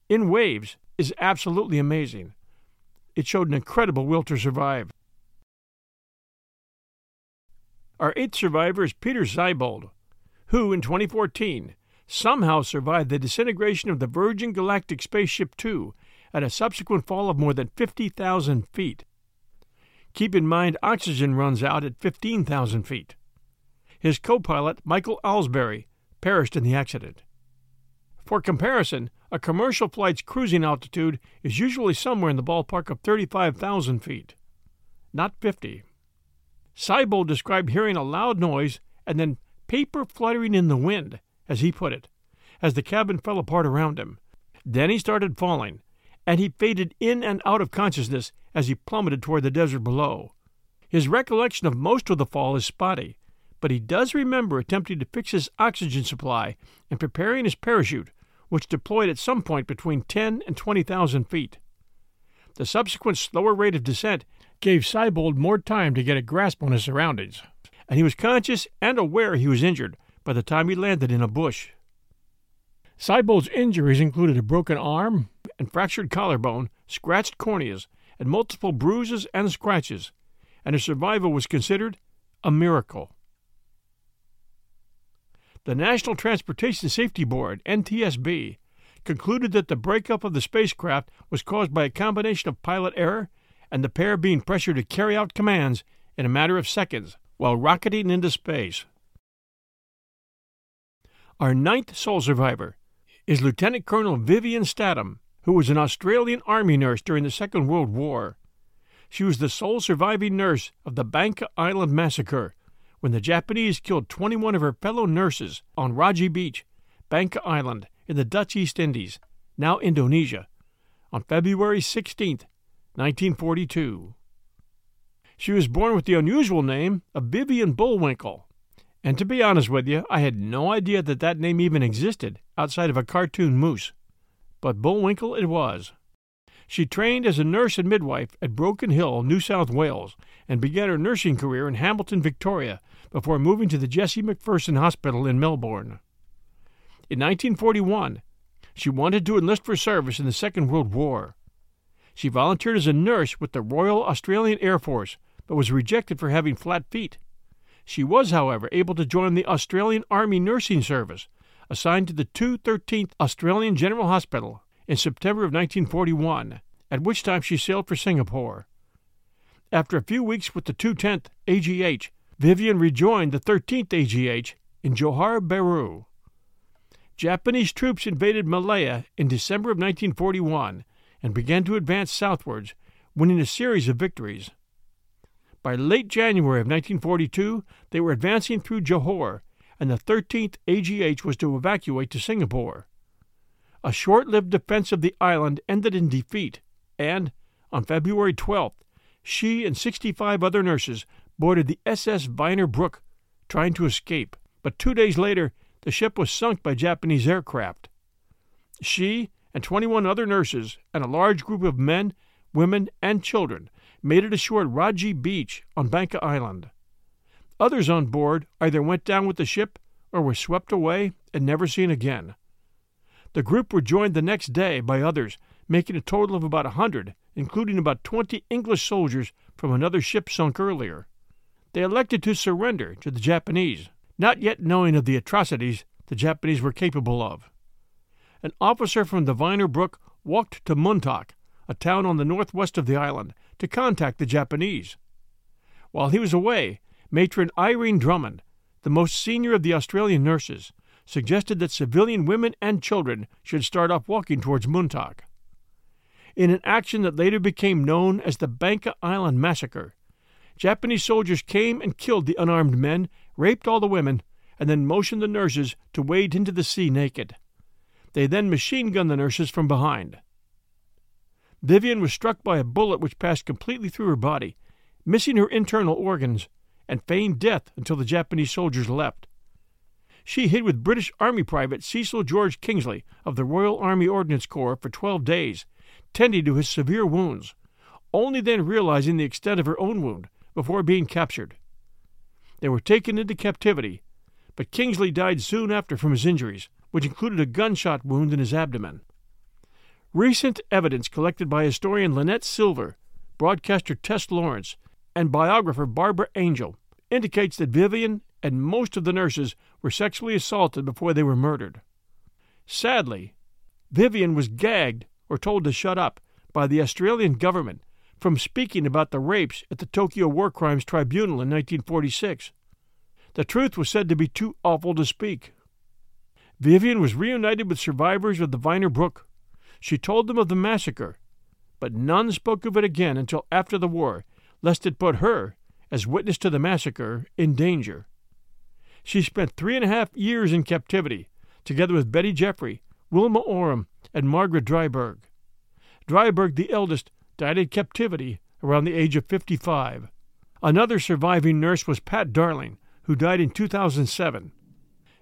in waves, is absolutely amazing. It showed an incredible will to survive. Our eighth survivor is Peter Siebold, who in 2014 somehow survived the disintegration of the Virgin Galactic Spaceship 2 at a subsequent fall of more than 50,000 feet. Keep in mind, oxygen runs out at 15,000 feet. His co pilot, Michael Alsbury perished in the accident. For comparison, a commercial flight's cruising altitude is usually somewhere in the ballpark of 35,000 feet, not 50. Siebold described hearing a loud noise and then paper fluttering in the wind, as he put it, as the cabin fell apart around him. Then he started falling, and he faded in and out of consciousness as he plummeted toward the desert below. His recollection of most of the fall is spotty, but he does remember attempting to fix his oxygen supply and preparing his parachute, which deployed at some point between 10 and 20,000 feet. The subsequent slower rate of descent gave Siebold more time to get a grasp on his surroundings, and he was conscious and aware he was injured by the time he landed in a bush. Siebold's injuries included a broken arm and fractured collarbone, scratched corneas, and multiple bruises and scratches, and his survival was considered a miracle. The National Transportation Safety Board, NTSB, concluded that the breakup of the spacecraft was caused by a combination of pilot error and the pair being pressured to carry out commands in a matter of seconds while rocketing into space. Our ninth sole survivor is Lieutenant Colonel Vivian Statham, who was an Australian Army nurse during the Second World War. She was the sole surviving nurse of the Banka Island massacre, when the Japanese killed 21 of her fellow nurses on Radji Beach, Banka Island, in the Dutch East Indies, now Indonesia, on February 16, 1942. She was born with the unusual name of Vivian Bullwinkle. And to be honest with you, I had no idea that that name even existed outside of a cartoon moose. But Bullwinkle it was. She trained as a nurse and midwife at Broken Hill, New South Wales, and began her nursing career in Hamilton, Victoria, before moving to the Jessie McPherson Hospital in Melbourne. In 1941, she wanted to enlist for service in the Second World War. She volunteered as a nurse with the Royal Australian Air Force, but was rejected for having flat feet. She was, however, able to join the Australian Army Nursing Service, assigned to the 213th Australian General Hospital in September of 1941, at which time she sailed for Singapore. After a few weeks with the 210th AGH, Vivian rejoined the 13th AGH in Johor Bahru. Japanese troops invaded Malaya in December of 1941 and began to advance southwards, winning a series of victories. By late January of 1942, they were advancing through Johor, and the 13th AGH was to evacuate to Singapore. a short lived defense of the island ended in defeat, and, on February 12th, she and 65 other nurses boarded the SS Vyner Brooke, trying to escape. But two days later, the ship was sunk by Japanese aircraft. She and 21 other nurses and a large group of men, women, and children made it ashore at Radji Beach on Banka Island. Others on board either went down with the ship or were swept away and never seen again. The group were joined the next day by others, making a total of about a hundred, including about twenty English soldiers from another ship sunk earlier. They elected to surrender to the Japanese, not yet knowing of the atrocities the Japanese were capable of. An officer from the Vyner Brooke walked to Muntok, a town on the northwest of the island, to contact the Japanese. While he was away, Matron Irene Drummond, the most senior of the Australian nurses, suggested that civilian women and children should start off walking towards Muntok. In an action that later became known as the Banka Island Massacre, Japanese soldiers came and killed the unarmed men, raped all the women, and then motioned the nurses to wade into the sea naked. They then machine gunned the nurses from behind. Vivian was struck by a bullet which passed completely through her body, missing her internal organs, and feigned death until the Japanese soldiers left. She hid with British Army Private Cecil George Kingsley of the Royal Army Ordnance Corps for 12 days, tending to his severe wounds, only then realizing the extent of her own wound before being captured. They were taken into captivity, but Kingsley died soon after from his injuries, which included a gunshot wound in his abdomen. Recent evidence collected by historian Lynette Silver, broadcaster Tess Lawrence, and biographer Barbara Angel indicates that Vivian and most of the nurses were sexually assaulted before they were murdered. Sadly, Vivian was gagged or told to shut up by the Australian government from speaking about the rapes at the Tokyo War Crimes Tribunal in 1946. The truth was said to be too awful to speak. Vivian was reunited with survivors of the Vyner Brooke she told them of the massacre, but none spoke of it again until after the war, lest it put her, as witness to the massacre, in danger. She spent three and a half years in captivity, together with Betty Jeffrey, Wilma Oram, and Margaret Dryburgh. Dryburgh, the eldest, died in captivity around the age of 55. Another surviving nurse was Pat Darling, who died in 2007.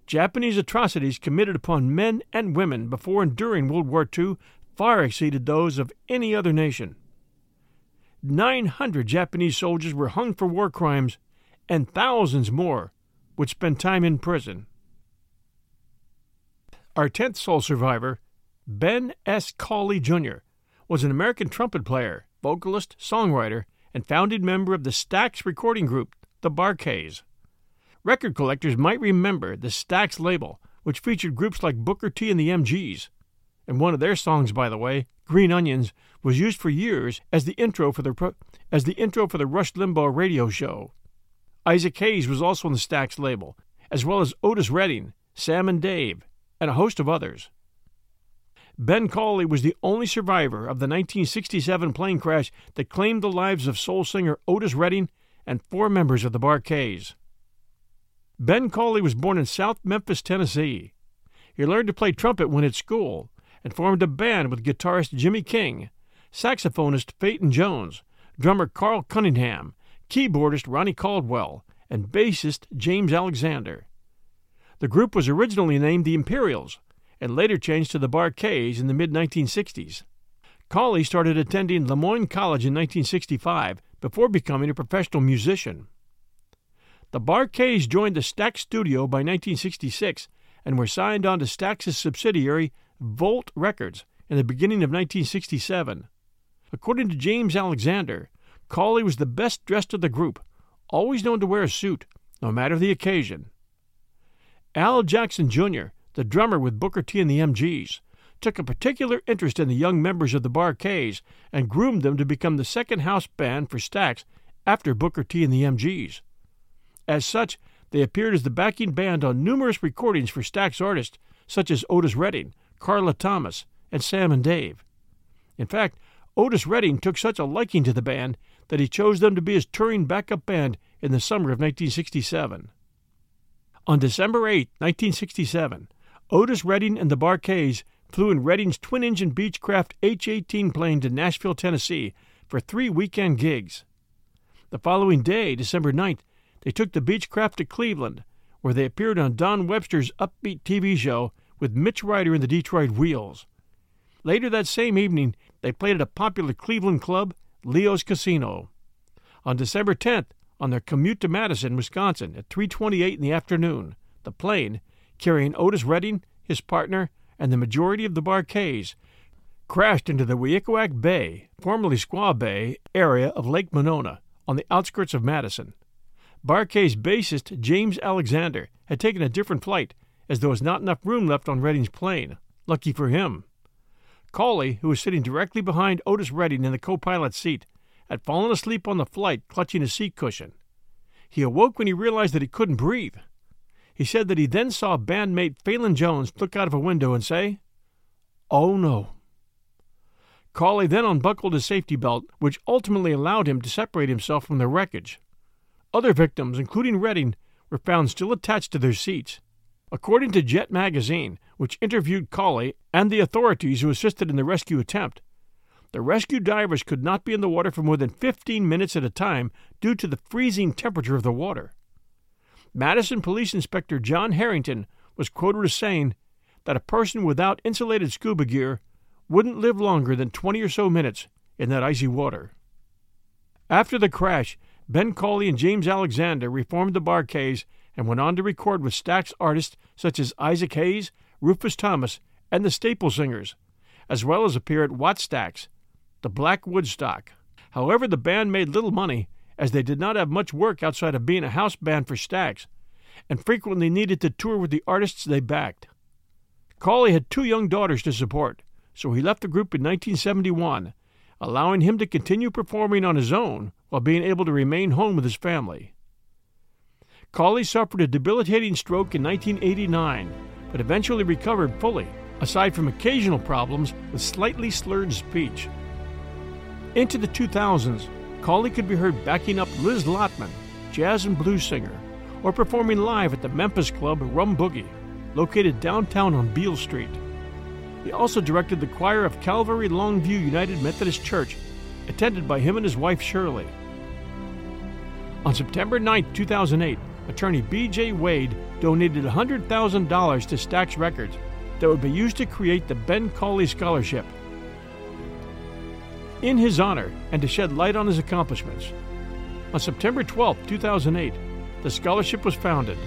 Japanese atrocities committed upon men and women before and during World War II far exceeded those of any other nation. 900 Japanese soldiers were hung for war crimes, and thousands more would spend time in prison. Our 10th sole survivor, Ben S. Cauley Jr., was an American trumpet player, vocalist, songwriter, and founding member of the Stax recording group, the Bar-Kays. Record collectors might remember the Stax label, which featured groups like Booker T and the MGs. And one of their songs, by the way, Green Onions, was used for years as the intro for the as the intro for the Rush Limbaugh radio show. Isaac Hayes was also on the Stax label, as well as Otis Redding, Sam and Dave, and a host of others. Ben Cauley was the only survivor of the 1967 plane crash that claimed the lives of soul singer Otis Redding and four members of the Bar-Kays. Ben Cauley was born in South Memphis, Tennessee. He learned to play trumpet when at school and formed a band with guitarist Jimmy King, saxophonist Peyton Jones, drummer Carl Cunningham, keyboardist Ronnie Caldwell, and bassist James Alexander. The group was originally named the Imperials and later changed to the Bar-Kays in the mid 1960s. Cauley started attending Le Moyne College in 1965 before becoming a professional musician. The Bar-Kays joined the Stax studio by 1966 and were signed on to Stax's subsidiary, Volt Records, in the beginning of 1967. According to James Alexander, Cauley was the best dressed of the group, always known to wear a suit, no matter the occasion. Al Jackson Jr., the drummer with Booker T and the MGs, took a particular interest in the young members of the Bar-Kays and groomed them to become the second house band for Stax after Booker T and the MGs. As such, they appeared as the backing band on numerous recordings for Stax artists such as Otis Redding, Carla Thomas, and Sam and Dave. In fact, Otis Redding took such a liking to the band that he chose them to be his touring backup band in the summer of 1967. On December 8, 1967, Otis Redding and the Bar-Kays flew in Redding's twin engine Beechcraft H 18 plane to Nashville, Tennessee for three weekend gigs. The following day, December 9th, they took the Beechcraft to Cleveland, where they appeared on Don Webster's upbeat TV show with Mitch Ryder and the Detroit Wheels. Later that same evening, they played at a popular Cleveland club, Leo's Casino. On December 10th, on their commute to Madison, Wisconsin, at 3:28 in the afternoon, the plane, carrying Otis Redding, his partner, and the majority of the Bar-Kays, crashed into the Wekiwak Bay, formerly Squaw Bay, area of Lake Monona, on the outskirts of Madison. Bar-Kays bassist James Alexander had taken a different flight, as there was not enough room left on Redding's plane. Lucky for him. Cauley, who was sitting directly behind Otis Redding in the co pilot's seat, had fallen asleep on the flight, clutching a seat cushion. He awoke when he realized that he couldn't breathe. He said that he then saw bandmate Phalon Jones look out of a window and say, Oh no. Cauley then unbuckled his safety belt, which ultimately allowed him to separate himself from the wreckage. Other victims, including Redding, were found still attached to their seats. According to Jet magazine, which interviewed Cauley and the authorities who assisted in the rescue attempt, the rescue divers could not be in the water for more than 15 minutes at a time due to the freezing temperature of the water. Madison Police Inspector John Harrington was quoted as saying that a person without insulated scuba gear wouldn't live longer than 20 or so minutes in that icy water. After the crash, Ben Cauley and James Alexander reformed the Bar-Kays and went on to record with Stax artists such as Isaac Hayes, Rufus Thomas, and the Staple Singers, as well as appear at Wattstax, the Black Woodstock. However, the band made little money as they did not have much work outside of being a house band for Stax and frequently needed to tour with the artists they backed. Cauley had two young daughters to support, so he left the group in 1971, allowing him to continue performing on his own while being able to remain home with his family. Cauley suffered a debilitating stroke in 1989, but eventually recovered fully, aside from occasional problems with slightly slurred speech. Into the 2000s, Cauley could be heard backing up Liz Lotman, jazz and blues singer, or performing live at the Memphis club Rum Boogie, located downtown on Beale Street. He also directed the choir of Calvary Longview United Methodist Church, attended by him and his wife Shirley. On September 9, 2008, attorney B.J. Wade donated $100,000 to Stax Records that would be used to create the Ben Cauley Scholarship in his honor and to shed light on his accomplishments. On September 12, 2008, the scholarship was founded.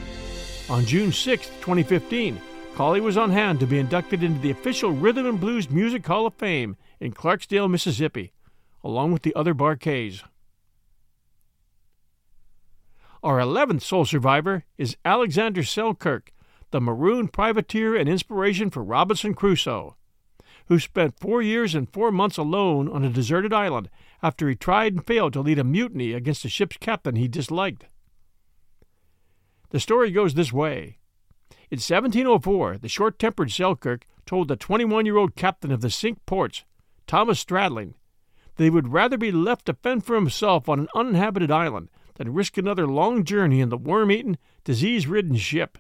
On June 6, 2015, Cauley was on hand to be inducted into the official Rhythm and Blues Music Hall of Fame in Clarksdale, Mississippi, along with the other Bar-Kays. Our 11th sole survivor is Alexander Selkirk, the maroon privateer and inspiration for Robinson Crusoe who spent four years and four months alone on a deserted island after he tried and failed to lead a mutiny against a ship's captain he disliked. The story goes this way. In 1704, the short tempered Selkirk told the 21 year old captain of the Cinque Ports, Thomas Stradling, that he would rather be left to fend for himself on an uninhabited island than risk another long journey in the worm eaten, disease ridden ship.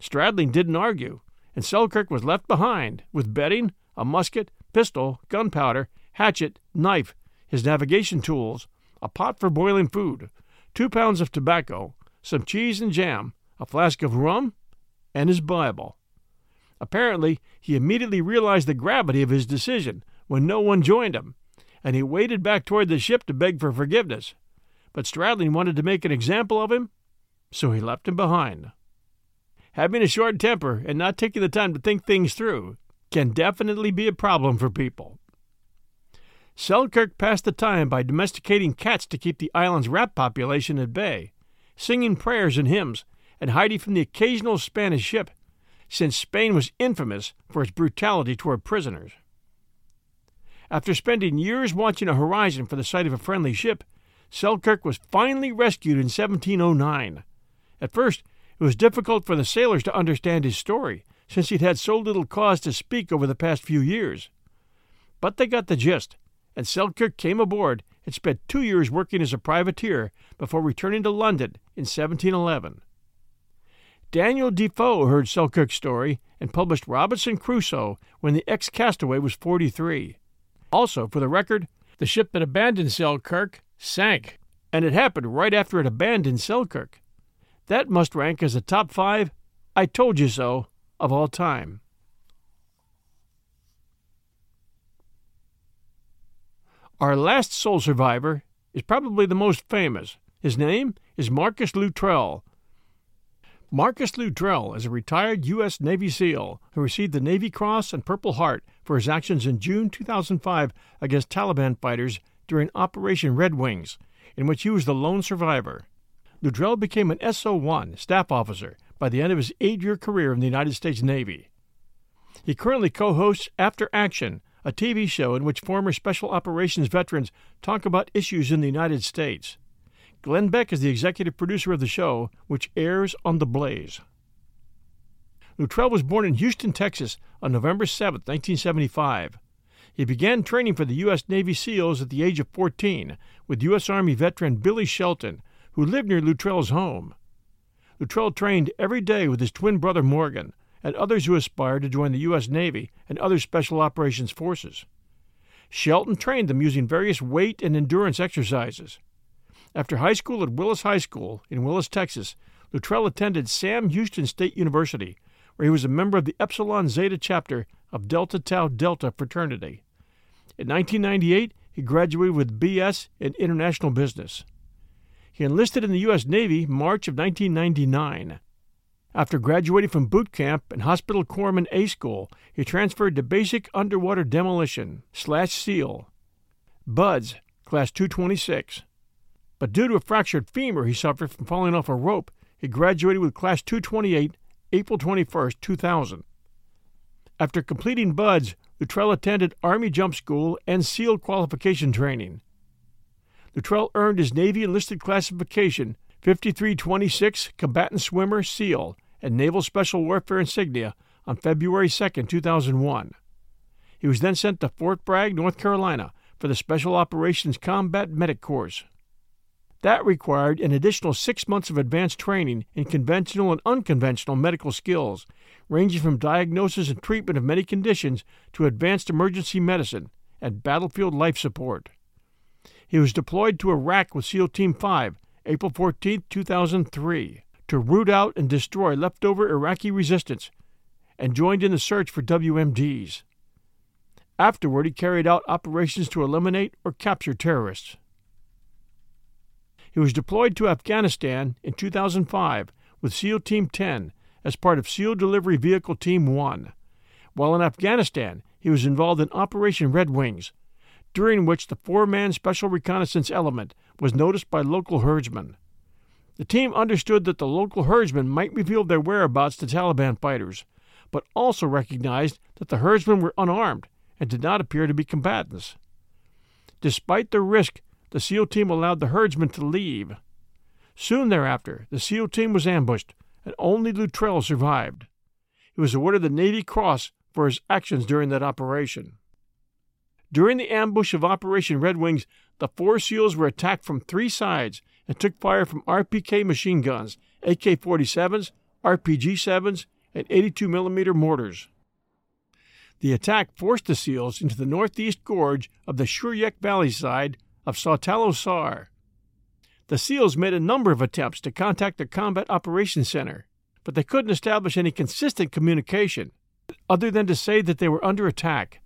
Stradling didn't argue and Selkirk was left behind with bedding, a musket, pistol, gunpowder, hatchet, knife, his navigation tools, a pot for boiling food, two pounds of tobacco, some cheese and jam, a flask of rum, and his Bible. Apparently, he immediately realized the gravity of his decision when no one joined him, and he waded back toward the ship to beg for forgiveness. But Stradling wanted to make an example of him, so he left him behind having a short temper and not taking the time to think things through can definitely be a problem for people. Selkirk passed the time by domesticating cats to keep the island's rat population at bay, singing prayers and hymns, and hiding from the occasional Spanish ship, since Spain was infamous for its brutality toward prisoners. After spending years watching a horizon for the sight of a friendly ship, Selkirk was finally rescued in 1709. At first, it was difficult for the sailors to understand his story, since he'd had so little cause to speak over the past few years. But they got the gist, and Selkirk came aboard and spent two years working as a privateer before returning to London in 1711. Daniel Defoe heard Selkirk's story and published Robinson Crusoe when the ex castaway was 43. Also, for the record, the ship that abandoned Selkirk sank, and it happened right after it abandoned Selkirk. That must rank as a top five I told you so of all time. Our last sole survivor is probably the most famous. His name is Marcus Luttrell. Marcus Luttrell is a retired U.S. Navy SEAL who received the Navy Cross and Purple Heart for his actions in June 2005 against Taliban fighters during Operation Red Wings, in which he was the lone survivor. Luttrell became an SO 1 staff officer by the end of his eight year career in the United States Navy. He currently co hosts After Action, a TV show in which former Special Operations veterans talk about issues in the United States. Glenn Beck is the executive producer of the show, which airs on The Blaze. Luttrell was born in Houston, Texas on November 7, 1975. He began training for the U.S. Navy SEALs at the age of 14 with U.S. Army veteran Billy Shelton, who lived near Luttrell's home. Luttrell trained every day with his twin brother Morgan and others who aspired to join the U.S. Navy and other special operations forces. Shelton trained them using various weight and endurance exercises. After high school at Willis High School in Willis, Texas, Luttrell attended Sam Houston State University, where he was a member of the Epsilon Zeta chapter of Delta Tau Delta fraternity. In 1998, he graduated with BS in International Business. He enlisted in the U.S. Navy March of 1999. After graduating from boot camp and Hospital Corpsman A School, he transferred to Basic Underwater Demolition slash SEAL, BUDS, Class 226. But due to a fractured femur he suffered from falling off a rope, he graduated with Class 228 April 21, 2000. After completing BUDS, Luttrell attended Army Jump School and SEAL qualification training. Luttrell earned his Navy enlisted classification 5326 Combatant Swimmer SEAL and Naval Special Warfare insignia on February 2, 2001. He was then sent to Fort Bragg, North Carolina for the Special Operations Combat Medic Course. That required an additional six months of advanced training in conventional and unconventional medical skills, ranging from diagnosis and treatment of many conditions to advanced emergency medicine and battlefield life support. He was deployed to Iraq with SEAL Team 5, April 14, 2003, to root out and destroy leftover Iraqi resistance, and joined in the search for WMDs. Afterward, he carried out operations to eliminate or capture terrorists. He was deployed to Afghanistan in 2005 with SEAL Team 10 as part of SEAL Delivery Vehicle Team 1. While in Afghanistan, he was involved in Operation Red Wings, during which the four man Special Reconnaissance Element was noticed by local herdsmen. The team understood that the local herdsmen might reveal their whereabouts to Taliban fighters, but also recognized that the herdsmen were unarmed and did not appear to be combatants. Despite the risk, the SEAL team allowed the herdsmen to leave. Soon thereafter, the SEAL team was ambushed, and only Luttrell survived. He was awarded the Navy Cross for his actions during that operation. During the ambush of Operation Red Wings, the four SEALs were attacked from three sides and took fire from RPK machine guns, AK 47s, RPG 7s, and 82 millimeter mortars. The attack forced the SEALs into the northeast gorge of the Shuryek Valley side of Sawtalo Sar. The SEALs made a number of attempts to contact the Combat Operations Center, but they couldn't establish any consistent communication, other than to say that they were under attack.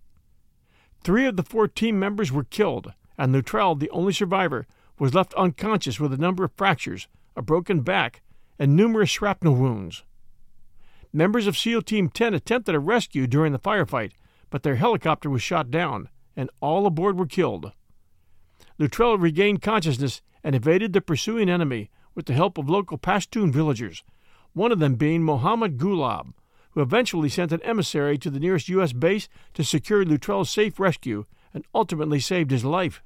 Three of the four team members were killed, and Luttrell, the only survivor, was left unconscious with a number of fractures, a broken back, and numerous shrapnel wounds. Members of SEAL Team 10 attempted a rescue during the firefight, but their helicopter was shot down, and all aboard were killed. Luttrell regained consciousness and evaded the pursuing enemy with the help of local Pashtun villagers, one of them being Mohammed Gulab, who eventually sent an emissary to the nearest U.S. base to secure Luttrell's safe rescue and ultimately saved his life.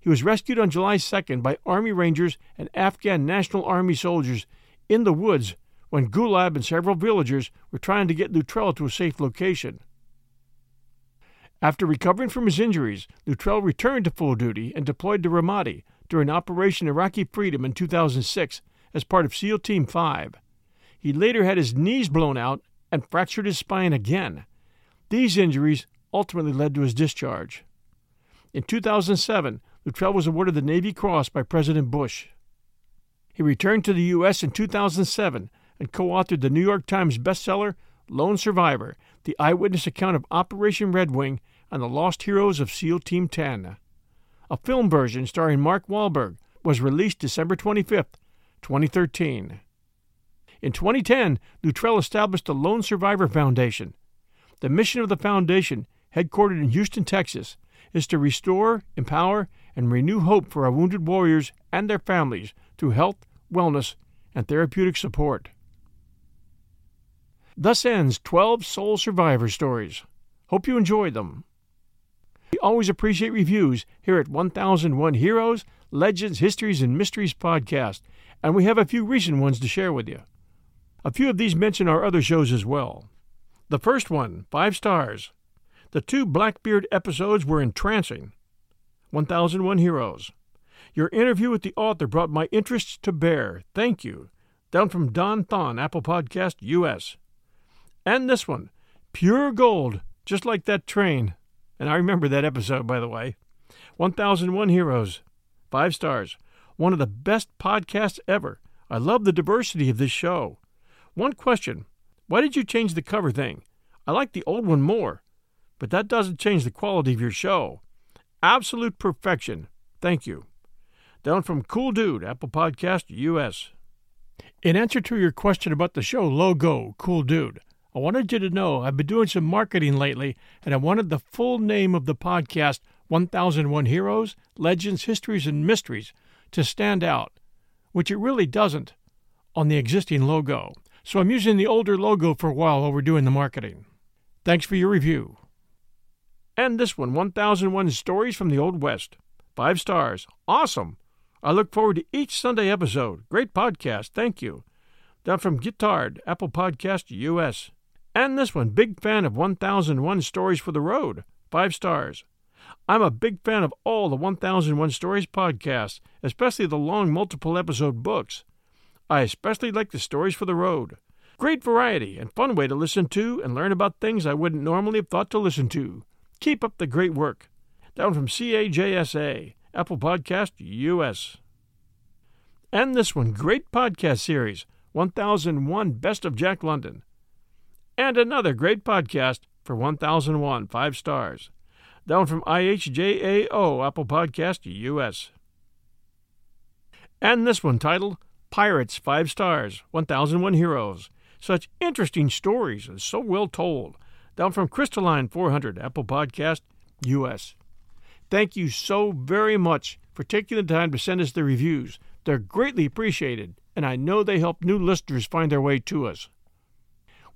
He was rescued on July 2nd by Army Rangers and Afghan National Army soldiers in the woods when Gulab and several villagers were trying to get Luttrell to a safe location. After recovering from his injuries, Luttrell returned to full duty and deployed to Ramadi during Operation Iraqi Freedom in 2006 as part of SEAL Team 5. He later had his knees blown out and fractured his spine again. These injuries ultimately led to his discharge. In 2007, Luttrell was awarded the Navy Cross by President Bush. He returned to the U.S. in 2007 and co authored the New York Times bestseller Lone Survivor The Eyewitness Account of Operation Red Wing and the Lost Heroes of SEAL Team 10. A film version starring Mark Wahlberg was released December 25, 2013. In 2010, Luttrell established the Lone Survivor Foundation. The mission of the foundation, headquartered in Houston, Texas, is to restore, empower, and renew hope for our wounded warriors and their families through health, wellness, and therapeutic support. Thus ends 12 Sole Survivor stories. Hope you enjoyed them. We always appreciate reviews here at 1001 Heroes, Legends, Histories, and Mysteries podcast, and we have a few recent ones to share with you. A few of these mention our other shows as well. The first one, five stars. The two Blackbeard episodes were entrancing. 1001 Heroes. Your interview with the author brought my interests to bear. Thank you. Down from Don Thon, Apple Podcast US. And this one, Pure Gold, just like that train. And I remember that episode, by the way. 1001 Heroes. Five stars. One of the best podcasts ever. I love the diversity of this show. One question Why did you change the cover thing? I like the old one more, but that doesn't change the quality of your show. Absolute perfection. Thank you. Down from Cool Dude, Apple Podcast US. In answer to your question about the show logo, Cool Dude, I wanted you to know I've been doing some marketing lately, and I wanted the full name of the podcast, 1001 Heroes, Legends, Histories, and Mysteries, to stand out, which it really doesn't on the existing logo. So I'm using the older logo for a while while we're doing the marketing. Thanks for your review. And this one 1001 Stories from the Old West. Five stars. Awesome. I look forward to each Sunday episode. Great podcast. Thank you. Down from Guitard, Apple Podcast US. And this one, big fan of 1001 Stories for the Road. Five stars. I'm a big fan of all the 1001 Stories podcasts, especially the long multiple episode books. I especially like the Stories for the Road. Great variety and fun way to listen to and learn about things I wouldn't normally have thought to listen to. Keep up the great work. Down from CAJSA, Apple Podcast US. And this one, great podcast series, 1001 Best of Jack London and another great podcast for 1001 five stars. Down from IHJAO Apple Podcast US. And this one titled Pirates 5 Stars 1001 Heroes. Such interesting stories and so well told. Down from Crystalline 400 Apple Podcast US. Thank you so very much for taking the time to send us the reviews. They're greatly appreciated, and I know they help new listeners find their way to us.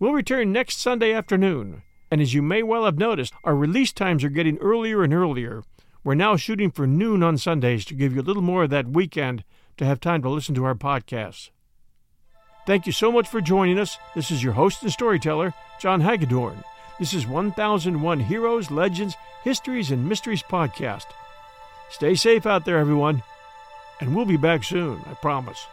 We'll return next Sunday afternoon, and as you may well have noticed, our release times are getting earlier and earlier. We're now shooting for noon on Sundays to give you a little more of that weekend to have time to listen to our podcasts. Thank you so much for joining us. This is your host and storyteller, John Hagedorn. This is 1001 Heroes, Legends, Histories, and Mysteries podcast. Stay safe out there, everyone, and we'll be back soon, I promise.